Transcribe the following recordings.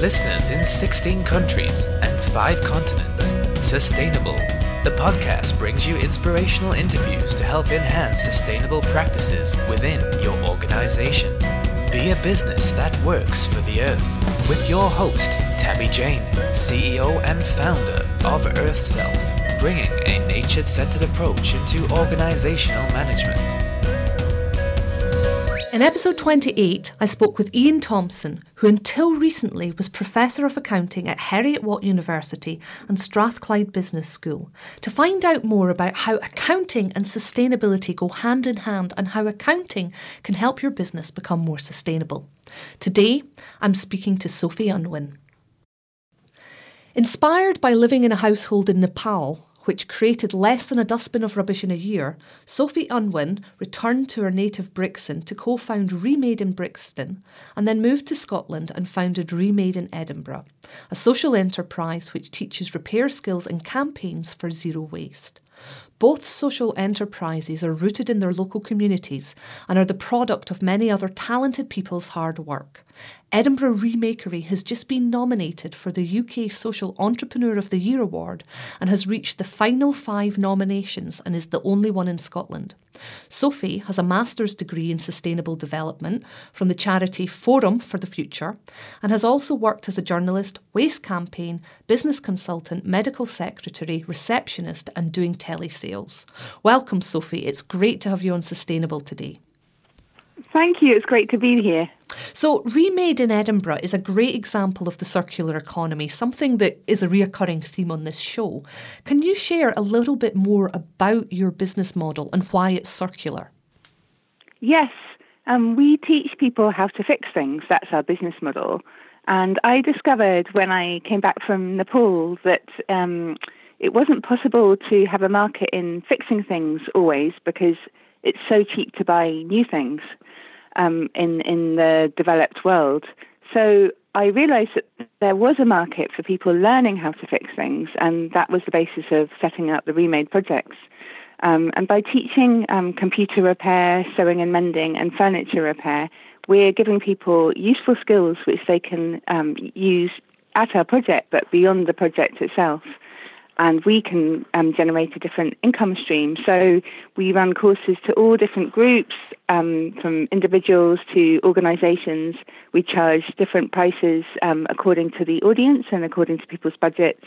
Listeners in 16 countries and 5 continents, Sustainable, the podcast brings you inspirational interviews to help enhance sustainable practices within your organization. Be a business that works for the earth with your host, Tabby Jayne, CEO and founder of Earth Self, bringing a nature centered approach into organizational management. In episode 28, I spoke with Ian Thompson, who until recently was Professor of Accounting at Heriot Watt University and Strathclyde Business School, to find out more about how accounting and sustainability go hand in hand and how accounting can help your business become more sustainable. Today, I'm speaking to Sophie Unwin. Inspired by living in a household in Nepal, which created less than a dustbin of rubbish in a year, Sophie Unwin returned to her native Brixton to co found Remade in Brixton and then moved to Scotland and founded Remade in Edinburgh, a social enterprise which teaches repair skills and campaigns for zero waste. Both social enterprises are rooted in their local communities and are the product of many other talented people's hard work. Edinburgh Remakery has just been nominated for the UK Social Entrepreneur of the Year award and has reached the final five nominations and is the only one in Scotland. Sophie has a master's degree in sustainable development from the charity Forum for the Future and has also worked as a journalist, waste campaign, business consultant, medical secretary, receptionist, and doing telesales. Welcome, Sophie. It's great to have you on Sustainable today. Thank you. It's great to be here. So, Remade in Edinburgh is a great example of the circular economy, something that is a reoccurring theme on this show. Can you share a little bit more about your business model and why it's circular? Yes. Um, we teach people how to fix things. That's our business model. And I discovered when I came back from Nepal that um, it wasn't possible to have a market in fixing things always because it's so cheap to buy new things um, in in the developed world. So I realised that there was a market for people learning how to fix things, and that was the basis of setting up the Remade projects. Um, and by teaching um, computer repair, sewing and mending, and furniture repair, we're giving people useful skills which they can um, use at our project, but beyond the project itself and we can um, generate a different income stream. So we run courses to all different groups, um, from individuals to organisations. We charge different prices um, according to the audience and according to people's budgets.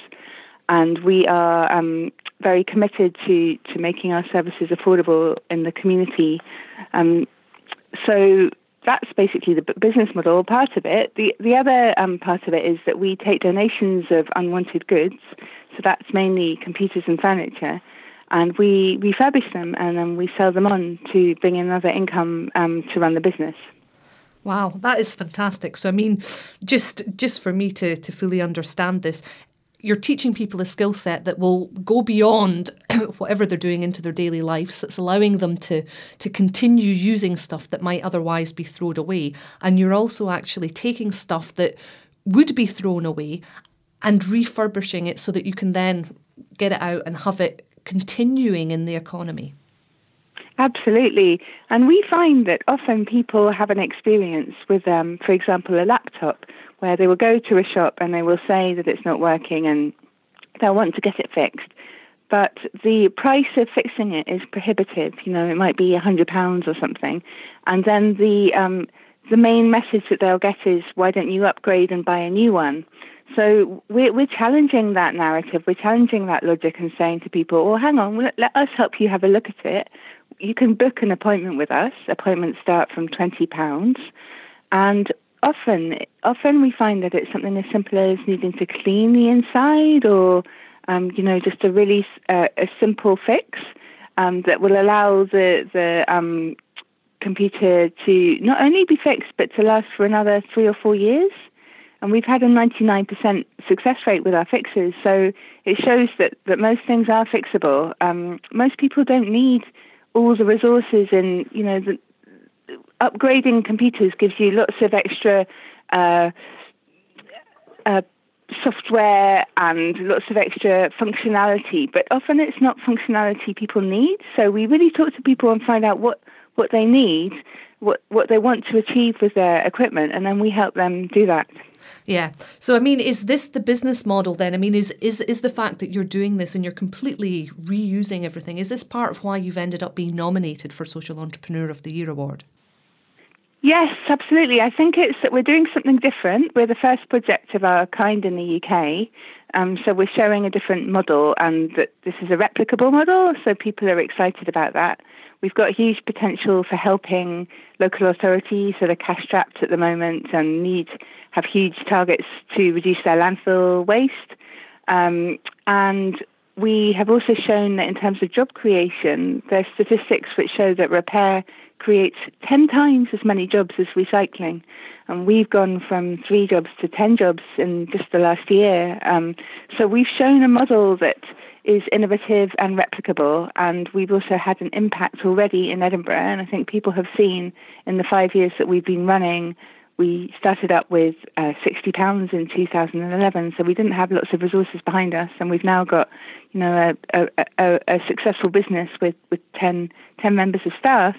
And we are um, very committed to, to making our services affordable in the community. Um, so that's basically the business model part of it. The the other um, part of it is that we take donations of unwanted goods so that's mainly computers and furniture. And we refurbish them and then we sell them on to bring in another income um, to run the business. Wow, that is fantastic. So I mean, just just for me to to fully understand this, you're teaching people a skill set that will go beyond whatever they're doing into their daily lives. It's allowing them to to continue using stuff that might otherwise be thrown away. And you're also actually taking stuff that would be thrown away and refurbishing it so that you can then get it out and have it continuing in the economy. Absolutely. And we find that often people have an experience with, um, for example, a laptop where they will go to a shop and they will say that it's not working and they'll want to get it fixed. But the price of fixing it is prohibitive. You know, it might be a hundred pounds or something, and then the um, the main message that they'll get is, "Why don't you upgrade and buy a new one?" So we're, we're challenging that narrative. We're challenging that logic and saying to people, well, hang on, let, let us help you have a look at it. You can book an appointment with us. Appointments start from £20. And often, often we find that it's something as simple as needing to clean the inside or, um, you know, just a really uh, a simple fix um, that will allow the, the um, computer to not only be fixed, but to last for another three or four years. And we've had a 99% success rate with our fixes. So it shows that, that most things are fixable. Um, most people don't need all the resources and, you know, the, upgrading computers gives you lots of extra uh, uh, software and lots of extra functionality, but often it's not functionality people need. So we really talk to people and find out what, what they need what, what they want to achieve with their equipment, and then we help them do that. Yeah. So I mean, is this the business model then? I mean, is is is the fact that you're doing this and you're completely reusing everything, is this part of why you've ended up being nominated for Social Entrepreneur of the Year award? Yes, absolutely. I think it's that we're doing something different. We're the first project of our kind in the UK. Um, so we're showing a different model and that this is a replicable model. So people are excited about that. We've got huge potential for helping local authorities that are cash strapped at the moment and need have huge targets to reduce their landfill waste. Um, and we have also shown that in terms of job creation, there's statistics which show that repair creates 10 times as many jobs as recycling. And we've gone from three jobs to 10 jobs in just the last year. Um, so we've shown a model that is innovative and replicable. And we've also had an impact already in Edinburgh. And I think people have seen in the five years that we've been running, we started up with uh, £60 in 2011, so we didn't have lots of resources behind us, and we've now got, you know, a, a, a, a successful business with, with 10, 10 members of staff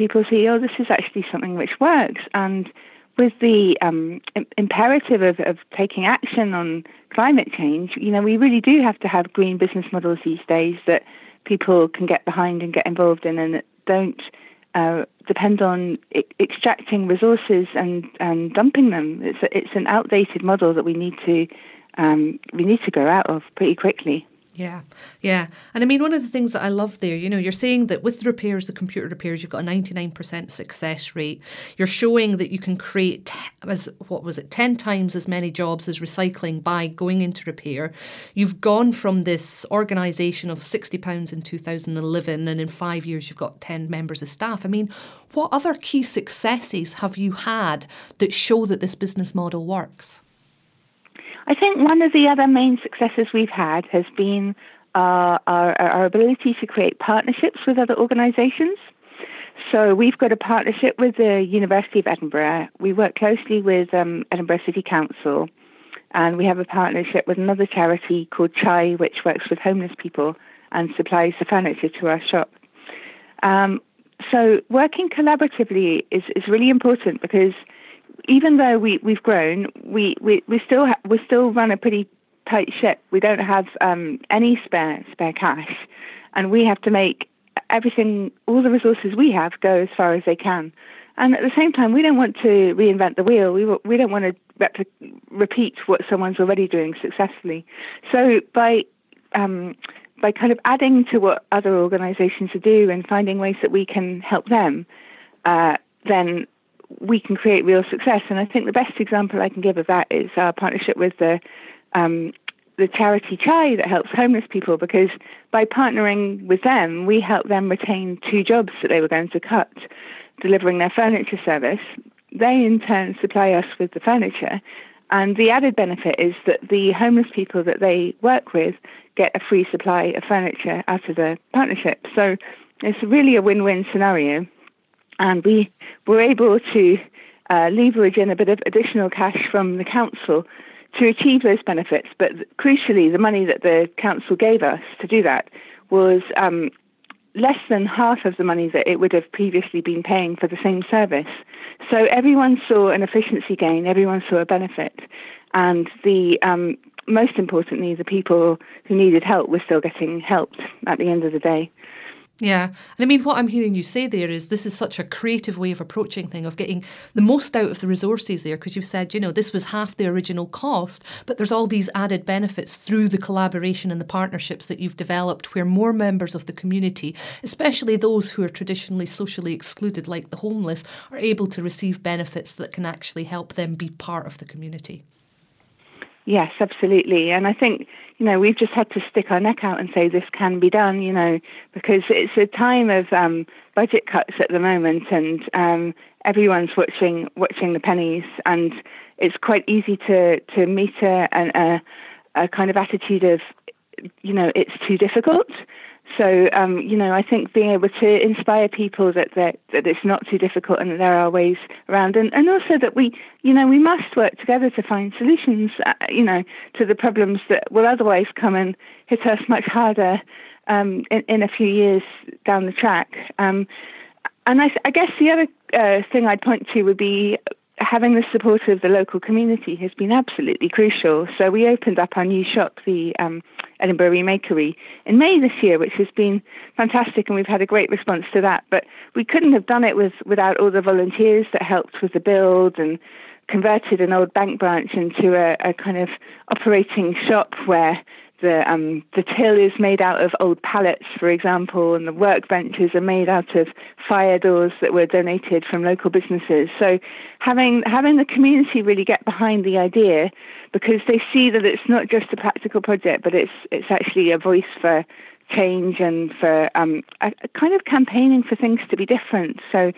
people see, oh, this is actually something which works. And with the um, imperative of, of taking action on climate change, you know, we really do have to have green business models these days that people can get behind and get involved in and don't uh, depend on I- extracting resources and, and dumping them. It's, a, it's an outdated model that we need to um, we need to go out of pretty quickly. Yeah, yeah. And I mean, one of the things that I love there, you know, you're saying that with the repairs, the computer repairs, you've got a 99% success rate. You're showing that you can create, as what was it, 10 times as many jobs as recycling by going into repair. You've gone from this organisation of £60 in 2011, and in five years, you've got 10 members of staff. I mean, what other key successes have you had that show that this business model works? I think one of the other main successes we've had has been uh, our, our ability to create partnerships with other organisations. So we've got a partnership with the University of Edinburgh. We work closely with um, Edinburgh City Council, and we have a partnership with another charity called Chai, which works with homeless people and supplies the furniture to our shop. Um, so working collaboratively is, is really important because even though we, we've grown, we, we, we still ha- we still run a pretty tight ship. We don't have um, any spare spare cash, and we have to make everything, all the resources we have, go as far as they can. And at the same time, we don't want to reinvent the wheel. We we don't want to repeat what someone's already doing successfully. So by um, by kind of adding to what other organisations are do and finding ways that we can help them, uh, then we can create real success. And I think the best example I can give of that is our partnership with the um, the charity Chai that helps homeless people because by partnering with them, we help them retain two jobs that they were going to cut, delivering their furniture service. They in turn supply us with the furniture. And the added benefit is that the homeless people that they work with get a free supply of furniture out of the partnership. So it's really a win win scenario and we were able to uh, leverage in a bit of additional cash from the council to achieve those benefits. But crucially, the money that the council gave us to do that was um, less than half of the money that it would have previously been paying for the same service. So everyone saw an efficiency gain, everyone saw a benefit, and the um, most importantly, the people who needed help were still getting helped at the end of the day. Yeah. And I mean, what I'm hearing you say there is this is such a creative way of approaching thing of getting the most out of the resources there because you've said, you know, this was half the original cost, but there's all these added benefits through the collaboration and the partnerships that you've developed where more members of the community, especially those who are traditionally socially excluded like the homeless, are able to receive benefits that can actually help them be part of the community. Yes, absolutely. And I think, you know, we've just had to stick our neck out and say this can be done, you know, because it's a time of um, budget cuts at the moment and um, everyone's watching watching the pennies and it's quite easy to, to meet a, a, a kind of attitude of, you know, it's too difficult. So, um, you know, I think being able to inspire people that, that, that it's not too difficult and that there are ways around, and, and also that we, you know, we must work together to find solutions, uh, you know, to the problems that will otherwise come and hit us much harder um, in, in a few years down the track. Um, and I, I, guess the other uh, thing I'd point to would be having the support of the local community has been absolutely crucial. So we opened up our new shop, the um, Edinburgh Remakery, in May this year, which has been fantastic, and we've had a great response to that. But we couldn't have done it with, without all the volunteers that helped with the build and converted an old bank branch into a, a kind of operating shop where the um, the till is made out of old pallets, for example, and the workbenches are made out of fire doors that were donated from local businesses. So having having the community really get behind the idea because they see that it's not just a practical project, but it's it's actually a voice for change and for um, a, a kind of campaigning for things to be different. So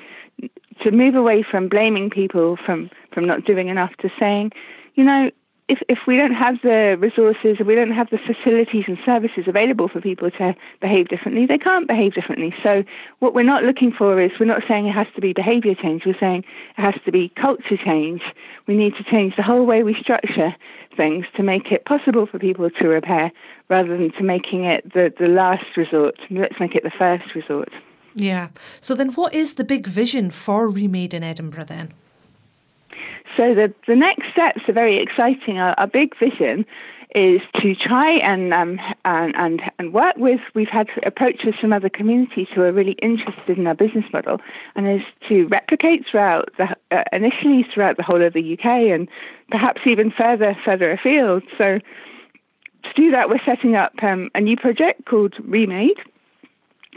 to move away from blaming people from from not doing enough to saying, you know, if, if we don't have the resources, if we don't have the facilities and services available for people to behave differently, they can't behave differently. So what we're not looking for is we're not saying it has to be behaviour change. We're saying it has to be culture change. We need to change the whole way we structure things to make it possible for people to repair rather than to making it the, the last resort. Let's make it the first resort. Yeah. So then what is the big vision for Remade in Edinburgh then? So the, the next steps are very exciting. Our, our big vision is to try and, um, and, and and work with. We've had approaches from other communities who are really interested in our business model, and is to replicate throughout the uh, initially throughout the whole of the UK and perhaps even further further afield. So to do that, we're setting up um, a new project called Remade,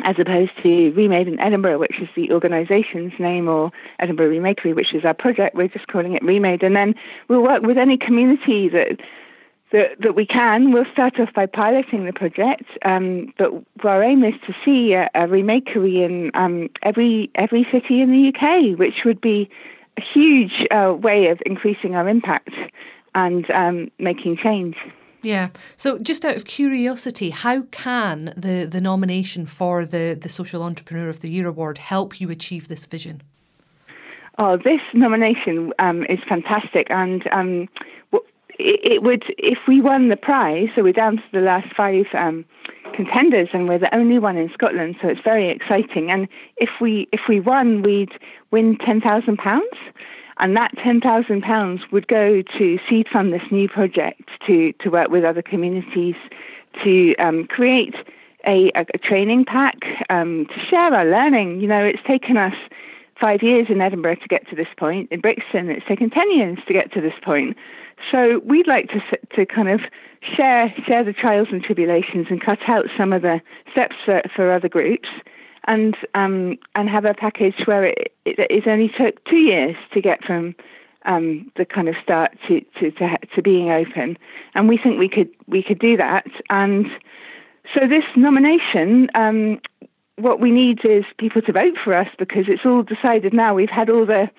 as opposed to Remade in Edinburgh, which is the organisation's name, or Edinburgh Remakery, which is our project. We're just calling it Remade, and then we'll work with any community that that, that we can. We'll start off by piloting the project, um, but our aim is to see a, a remakery in um, every every city in the UK, which would be a huge uh, way of increasing our impact and um, making change. Yeah. So, just out of curiosity, how can the, the nomination for the, the Social Entrepreneur of the Year award help you achieve this vision? Oh, this nomination um, is fantastic, and um, it, it, would if we won the prize. So we're down to the last five um, contenders, and we're the only one in Scotland. So it's very exciting. And if we if we won, we'd win ten thousand pounds and that £10,000 would go to seed fund this new project to, to work with other communities to um, create a, a, training pack um, to share our learning. You know, it's taken us five years in Edinburgh to get to this point. In Brixton, it's taken 10 years to get to this point. So we'd like to, to kind of share, share the trials and tribulations and cut out some of the steps for, for other groups and um, and have a package where it, it, it, only took two years to get from um, the kind of start to, to, to, to being open, and we think we could we could do that. And so this nomination, um, what we need is people to vote for us because it's all decided now. We've had all the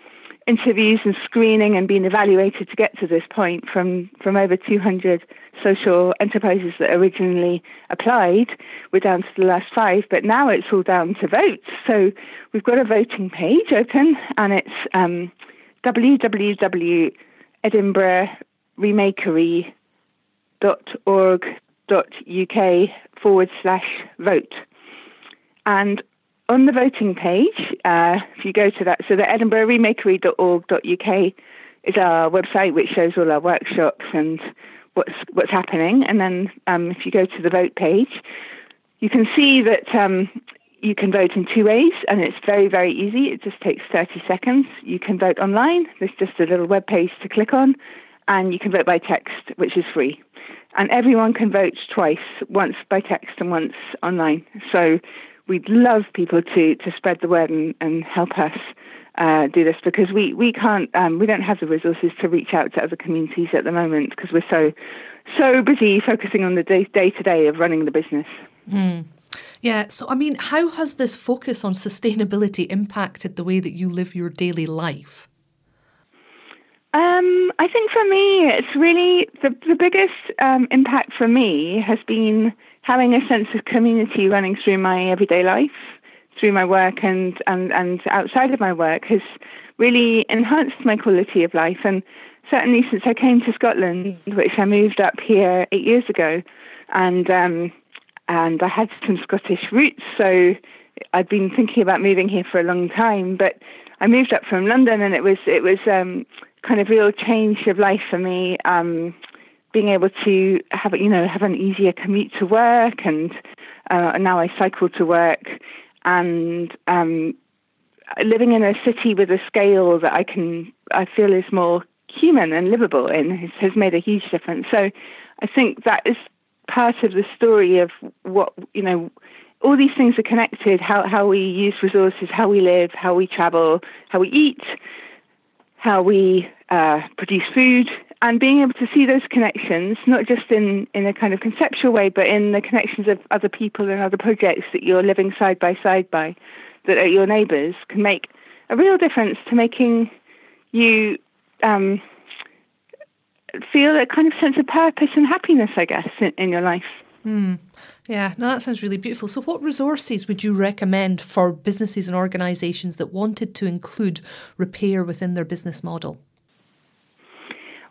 interviews and screening and being evaluated to get to this point from, from over 200 social enterprises that originally applied. We're down to the last five, but now it's all down to votes. So we've got a voting page open and it's um, www.edinburghremakery.org.uk forward slash vote. And on the voting page, uh, if you go to that, so the edinburghremakery.org.uk is our website which shows all our workshops and what's what's happening. And then um, if you go to the vote page, you can see that um, you can vote in two ways, and it's very very easy. It just takes 30 seconds. You can vote online. There's just a little web page to click on, and you can vote by text, which is free. And everyone can vote twice, once by text and once online. So we'd love people to to spread the word and, and help us uh, do this because we we can't um, we don't have the resources to reach out to other communities at the moment because we're so so busy focusing on the day day to day of running the business. Mm. Yeah, so I mean, how has this focus on sustainability impacted the way that you live your daily life? Um, I think for me, it's really the the biggest um, impact for me has been having a sense of community running through my everyday life, through my work and, and, and outside of my work has really enhanced my quality of life. And certainly since I came to Scotland, which I moved up here eight years ago, and um, and I had some Scottish roots, so I'd been thinking about moving here for a long time. But I moved up from London, and it was it was um, kind of real change of life for me. Um, being able to have you know have an easier commute to work, and uh, now I cycle to work, and um, living in a city with a scale that I can I feel is more human and livable in has, has made a huge difference. So I think that is part of the story of what you know all these things are connected how how we use resources how we live how we travel how we eat how we uh, produce food and being able to see those connections not just in in a kind of conceptual way but in the connections of other people and other projects that you're living side by side by that are your neighbors can make a real difference to making you um, feel a kind of sense of purpose and happiness, I guess, in, in your life. Mm. Yeah, no, that sounds really beautiful. So, what resources would you recommend for businesses and organisations that wanted to include repair within their business model?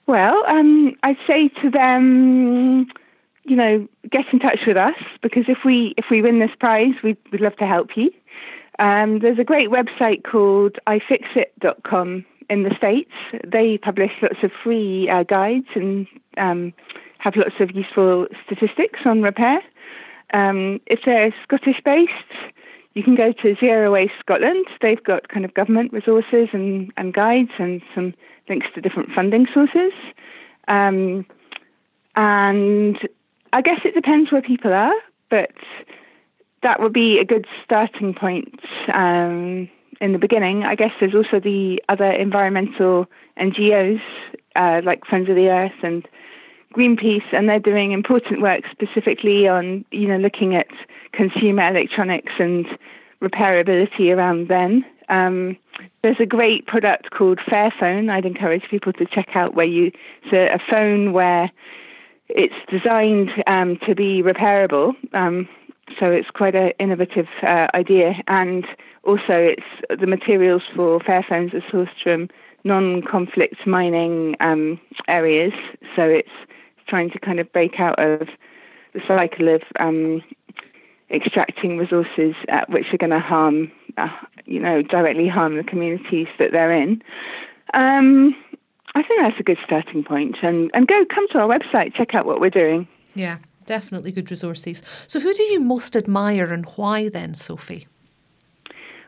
Well, um, I'd say to them, you know, get in touch with us because if we if we win this prize, we'd, we'd love to help you. Um, there's a great website called ifixit.com in the States. They publish lots of free uh, guides and um, have lots of useful statistics on repair. Um, if they're Scottish based, you can go to Zero Waste Scotland. They've got kind of government resources and, and guides and some links to different funding sources. Um, and I guess it depends where people are, but that would be a good starting point. Um, in the beginning. I guess there's also the other environmental NGOs uh, like Friends of the Earth and Greenpeace, and they're doing important work specifically on you know looking at consumer electronics and repairability around them. Um, there's a great product called Fairphone. I'd encourage people to check out where you a, a phone where it's designed um, to be repairable. Um, so it's quite an innovative uh, idea, and also it's the materials for Fairphones are sourced from non-conflict mining um, areas. So it's trying to kind of break out of the cycle of um, extracting resources uh, which are going to harm, uh, you know, directly harm the communities that they're in. Um, I think that's a good starting point, and and go come to our website, check out what we're doing. Yeah, definitely good resources. So, who do you most admire and why then, Sophie?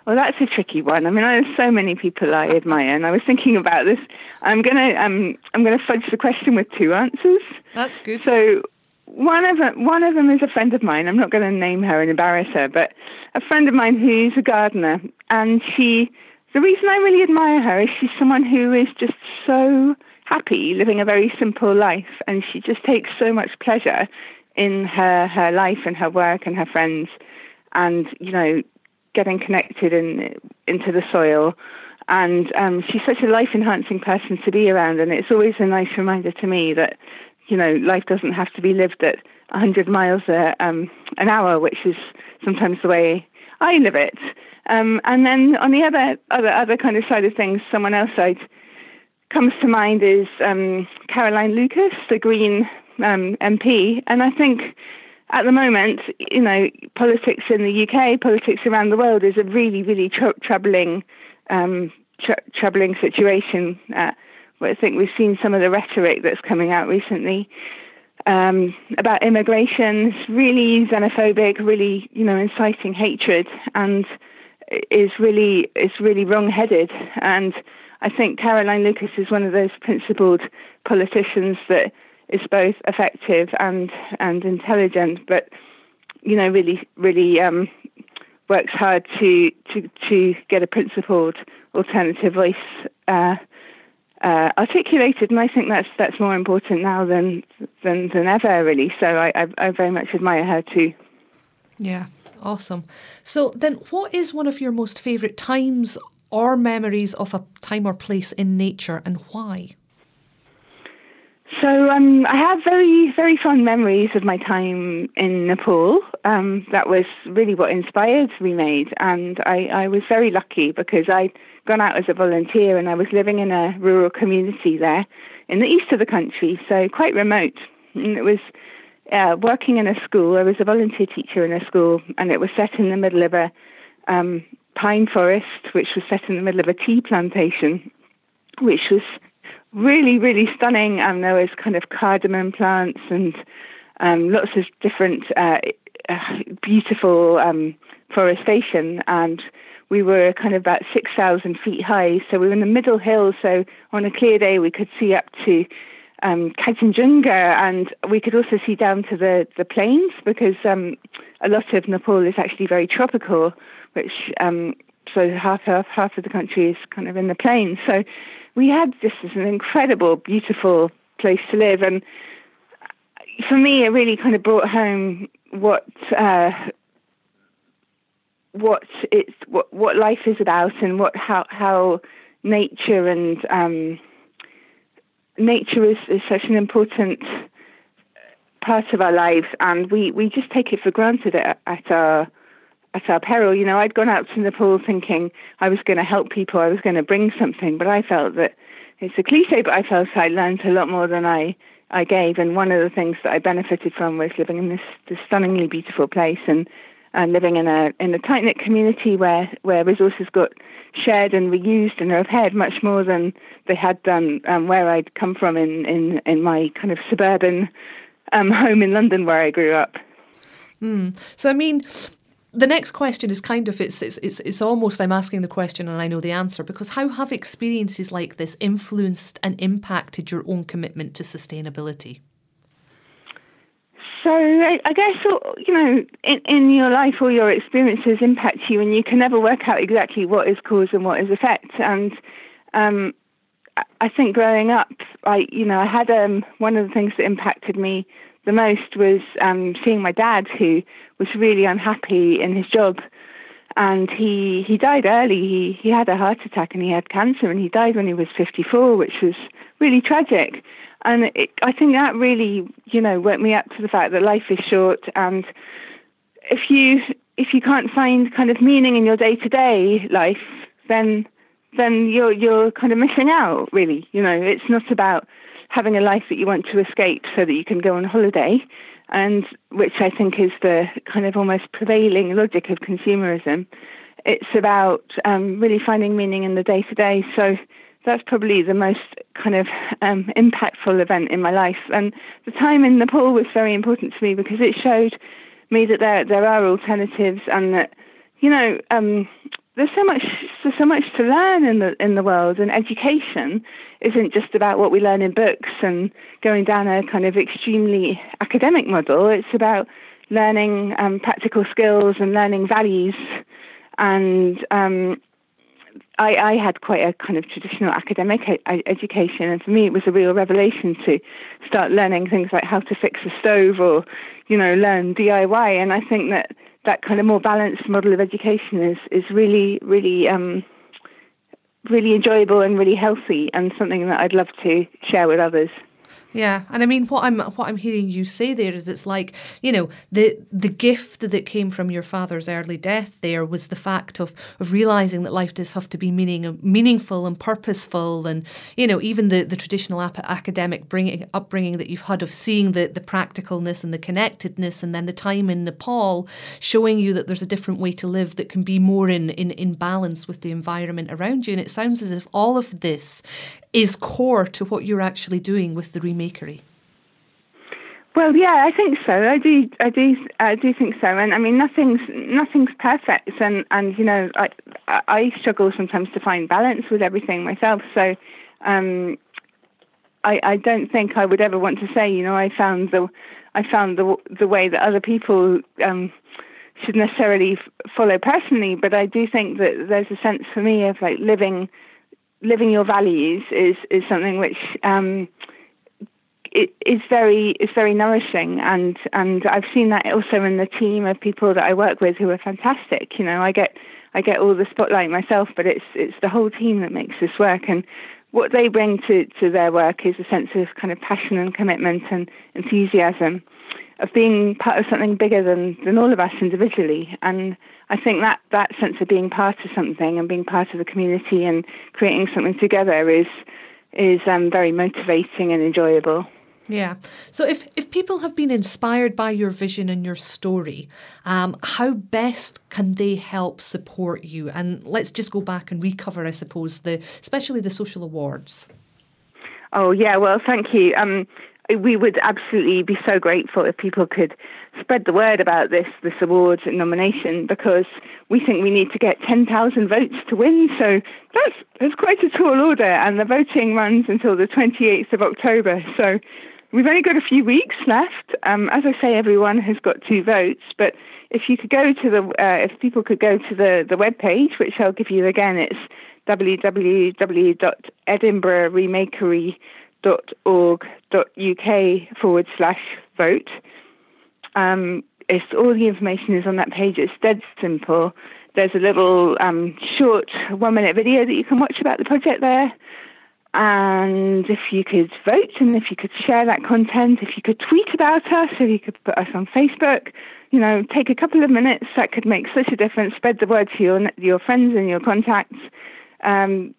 Well, that's a tricky one. I mean, I there's so many people I admire, and I was thinking about this. I'm gonna um, I'm gonna fudge the question with two answers. That's good. So one of them, one of them is a friend of mine. I'm not going to name her and embarrass her, but a friend of mine who's a gardener, and she. The reason I really admire her is she's someone who is just so happy, living a very simple life, and she just takes so much pleasure in her her life and her work and her friends, and you know, getting connected in into the soil. And um, she's such a life enhancing person to be around, and it's always a nice reminder to me that you know life doesn't have to be lived at 100 miles a, um, an hour, which is sometimes the way I live it. Um, and then on the other other other kind of side of things, someone else I'd comes to mind is um, Caroline Lucas, the Green um, MP, and I think at the moment, you know, politics in the UK, politics around the world is a really, really tr- troubling, um, tr- troubling situation. Uh, I think we've seen some of the rhetoric that's coming out recently um, about immigration. It's really xenophobic, really, you know, inciting hatred, and is really is really wrong-headed. And I think Caroline Lucas is one of those principled politicians that is both effective and and intelligent, but you know really really um, works hard to to to get a principled alternative voice uh, uh, articulated, and I think that's that's more important now than than than ever really. So I, I, I very much admire her too. Yeah, awesome. So then, what is one of your most favourite times or memories of a time or place in nature, and why? So um, I have very, very fond memories of my time in Nepal. Um, that was really what inspired Remade, and I, I was very lucky because I'd gone out as a volunteer and I was living in a rural community there in the east of the country, so quite remote. And it was uh, working in a school. I was a volunteer teacher in a school, and it was set in the middle of a um, pine forest, which was set in the middle of a tea plantation, which was really, really stunning. And there was kind of cardamom plants and um, lots of different uh, uh, beautiful um, forestation. And we were kind of about 6,000 feet high. So we were in the middle hill. So on a clear day, we could see up to um, and we could also see down to the, the plains because um, a lot of Nepal is actually very tropical, which um, so half, half half of the country is kind of in the plains. So we had this as an incredible, beautiful place to live, and for me, it really kind of brought home what uh, what it's what what life is about, and what how how nature and um, nature is, is such an important part of our lives, and we, we just take it for granted at, at our at our peril. You know, I'd gone out to Nepal thinking I was going to help people, I was going to bring something, but I felt that it's a cliche, but I felt I learned a lot more than I I gave. And one of the things that I benefited from was living in this, this stunningly beautiful place and and living in a in a tight knit community where where resources got shared and reused and repaired much more than they had done um, where I'd come from in, in, in my kind of suburban um, home in London where I grew up. Mm. So I mean, the next question is kind of it's, it's it's it's almost I'm asking the question and I know the answer because how have experiences like this influenced and impacted your own commitment to sustainability? So I, guess you know, in, in your life, all your experiences impact you, and you can never work out exactly what is cause and what is effect. And um, I think growing up, I you know, I had um, one of the things that impacted me the most was um, seeing my dad, who was really unhappy in his job, and he he died early. He he had a heart attack and he had cancer, and he died when he was 54, which was really tragic. And it, I think that really, you know, woke me up to the fact that life is short, and if you if you can't find kind of meaning in your day to day life, then then you're you're kind of missing out. Really, you know, it's not about having a life that you want to escape so that you can go on holiday, and which I think is the kind of almost prevailing logic of consumerism. It's about um, really finding meaning in the day to day. So that's probably the most kind of um, impactful event in my life. And the time in Nepal was very important to me because it showed me that there there are alternatives and that you know um, there's so much there's so much to learn in the in the world and education isn't just about what we learn in books and going down a kind of extremely academic model. It's about learning um, practical skills and learning values and um, I, I had quite a kind of traditional academic education, and for me, it was a real revelation to start learning things like how to fix a stove or, you know, learn DIY. And I think that that kind of more balanced model of education is is really, really, um, really enjoyable and really healthy, and something that I'd love to share with others. Yeah, and I mean, what I'm what I'm hearing you say there is it's like you know the the gift that came from your father's early death. There was the fact of of realizing that life does have to be meaning meaningful and purposeful, and you know even the the traditional ap- academic bringing upbringing that you've had of seeing the the practicalness and the connectedness, and then the time in Nepal showing you that there's a different way to live that can be more in in in balance with the environment around you. And it sounds as if all of this is core to what you're actually doing with the remakery. Well, yeah, I think so. I do, I do, I do think so. And I mean, nothing's nothing's perfect, and and you know, I I struggle sometimes to find balance with everything myself. So, um, I I don't think I would ever want to say, you know, I found the I found the the way that other people um, should necessarily f- follow personally. But I do think that there's a sense for me of like living living your values is is something which um, is very is very nourishing, and and I've seen that also in the team of people that I work with who are fantastic. You know, I get I get all the spotlight myself, but it's it's the whole team that makes this work, and what they bring to to their work is a sense of kind of passion and commitment and enthusiasm of being part of something bigger than than all of us individually, and I think that that sense of being part of something and being part of the community and creating something together is is um, very motivating and enjoyable. Yeah. So if, if people have been inspired by your vision and your story, um, how best can they help support you? And let's just go back and recover, I suppose, the especially the social awards. Oh yeah, well, thank you. Um, we would absolutely be so grateful if people could spread the word about this this award nomination because we think we need to get 10,000 votes to win. So that's that's quite a tall order, and the voting runs until the 28th of October. So we've only got a few weeks left. Um, as I say, everyone has got two votes, but if you could go to the uh, if people could go to the the web page, which I'll give you again, it's www.edinburghremakery.com www.org.uk forward slash vote. Um, it's all the information is on that page. It's dead simple. There's a little um, short one minute video that you can watch about the project there. And if you could vote and if you could share that content, if you could tweet about us, if you could put us on Facebook, you know, take a couple of minutes, that could make such a difference. Spread the word to your, your friends and your contacts. Um,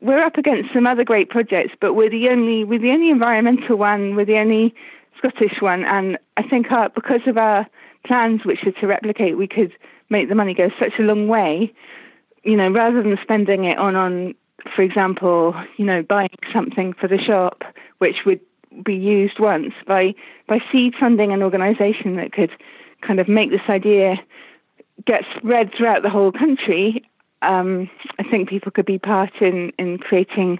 we're up against some other great projects, but we're the only we're the only environmental one, we're the only Scottish one, and I think our, because of our plans, which are to replicate, we could make the money go such a long way. You know, rather than spending it on on, for example, you know, buying something for the shop, which would be used once by by seed funding an organisation that could kind of make this idea get spread throughout the whole country um, I think people could be part in, in creating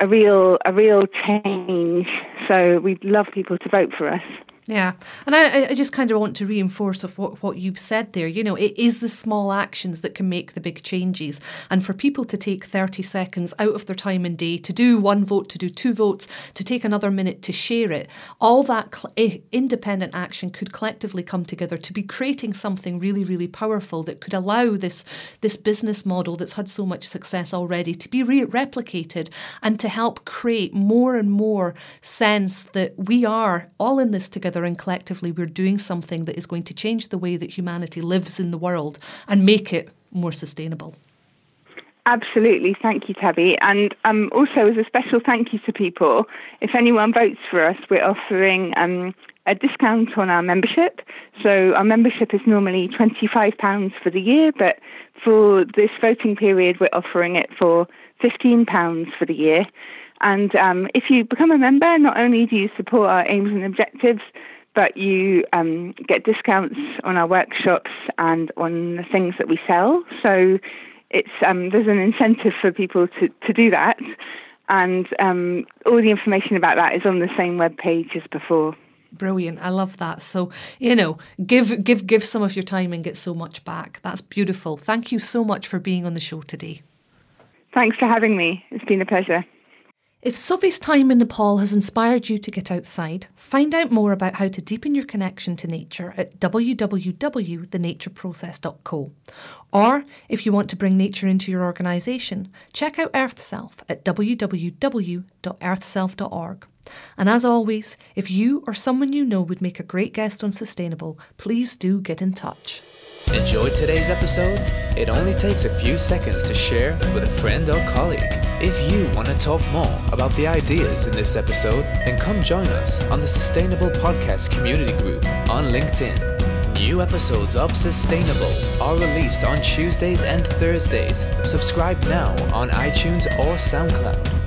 a real a real change. So we'd love people to vote for us. Yeah, and I, I just kind of want to reinforce of what, what you've said there. You know, it is the small actions that can make the big changes. And for people to take 30 seconds out of their time and day to do one vote, to do two votes, to take another minute to share it, all that cl- eh, independent action could collectively come together to be creating something really, really powerful that could allow this, this business model that's had so much success already to be re- replicated and to help create more and more sense that we are all in this together together and collectively we're doing something that is going to change the way that humanity lives in the world and make it more sustainable. Absolutely. Thank you, Tabby. And um, also, as a special thank you to people, if anyone votes for us, we're offering um, a discount on our membership. So, our membership is normally £25 for the year, but for this voting period, we're offering it for £15 for the year. And um, if you become a member, not only do you support our aims and objectives, but you um, get discounts on our workshops and on the things that we sell. So it's um, there's an incentive for people to, to do that, and um, all the information about that is on the same web page as before. Brilliant. I love that. So, you know, give give give some of your time and get so much back. That's beautiful. Thank you so much for being on the show today. Thanks for having me. It's been a pleasure. If Sophie's time in Nepal has inspired you to get outside, find out more about how to deepen your connection to nature at www.thenatureprocess.co. Or if you want to bring nature into your organisation, check out EarthSelf at www.earthself.org. And as always, if you or someone you know would make a great guest on Sustainable, please do get in touch. Enjoyed today's episode? It only takes a few seconds to share with a friend or colleague. If you want to talk more about the ideas in this episode, then come join us on the Sustainable Podcast Community Group on LinkedIn. New episodes of Sustainable are released on Tuesdays and Thursdays. Subscribe now on iTunes or SoundCloud.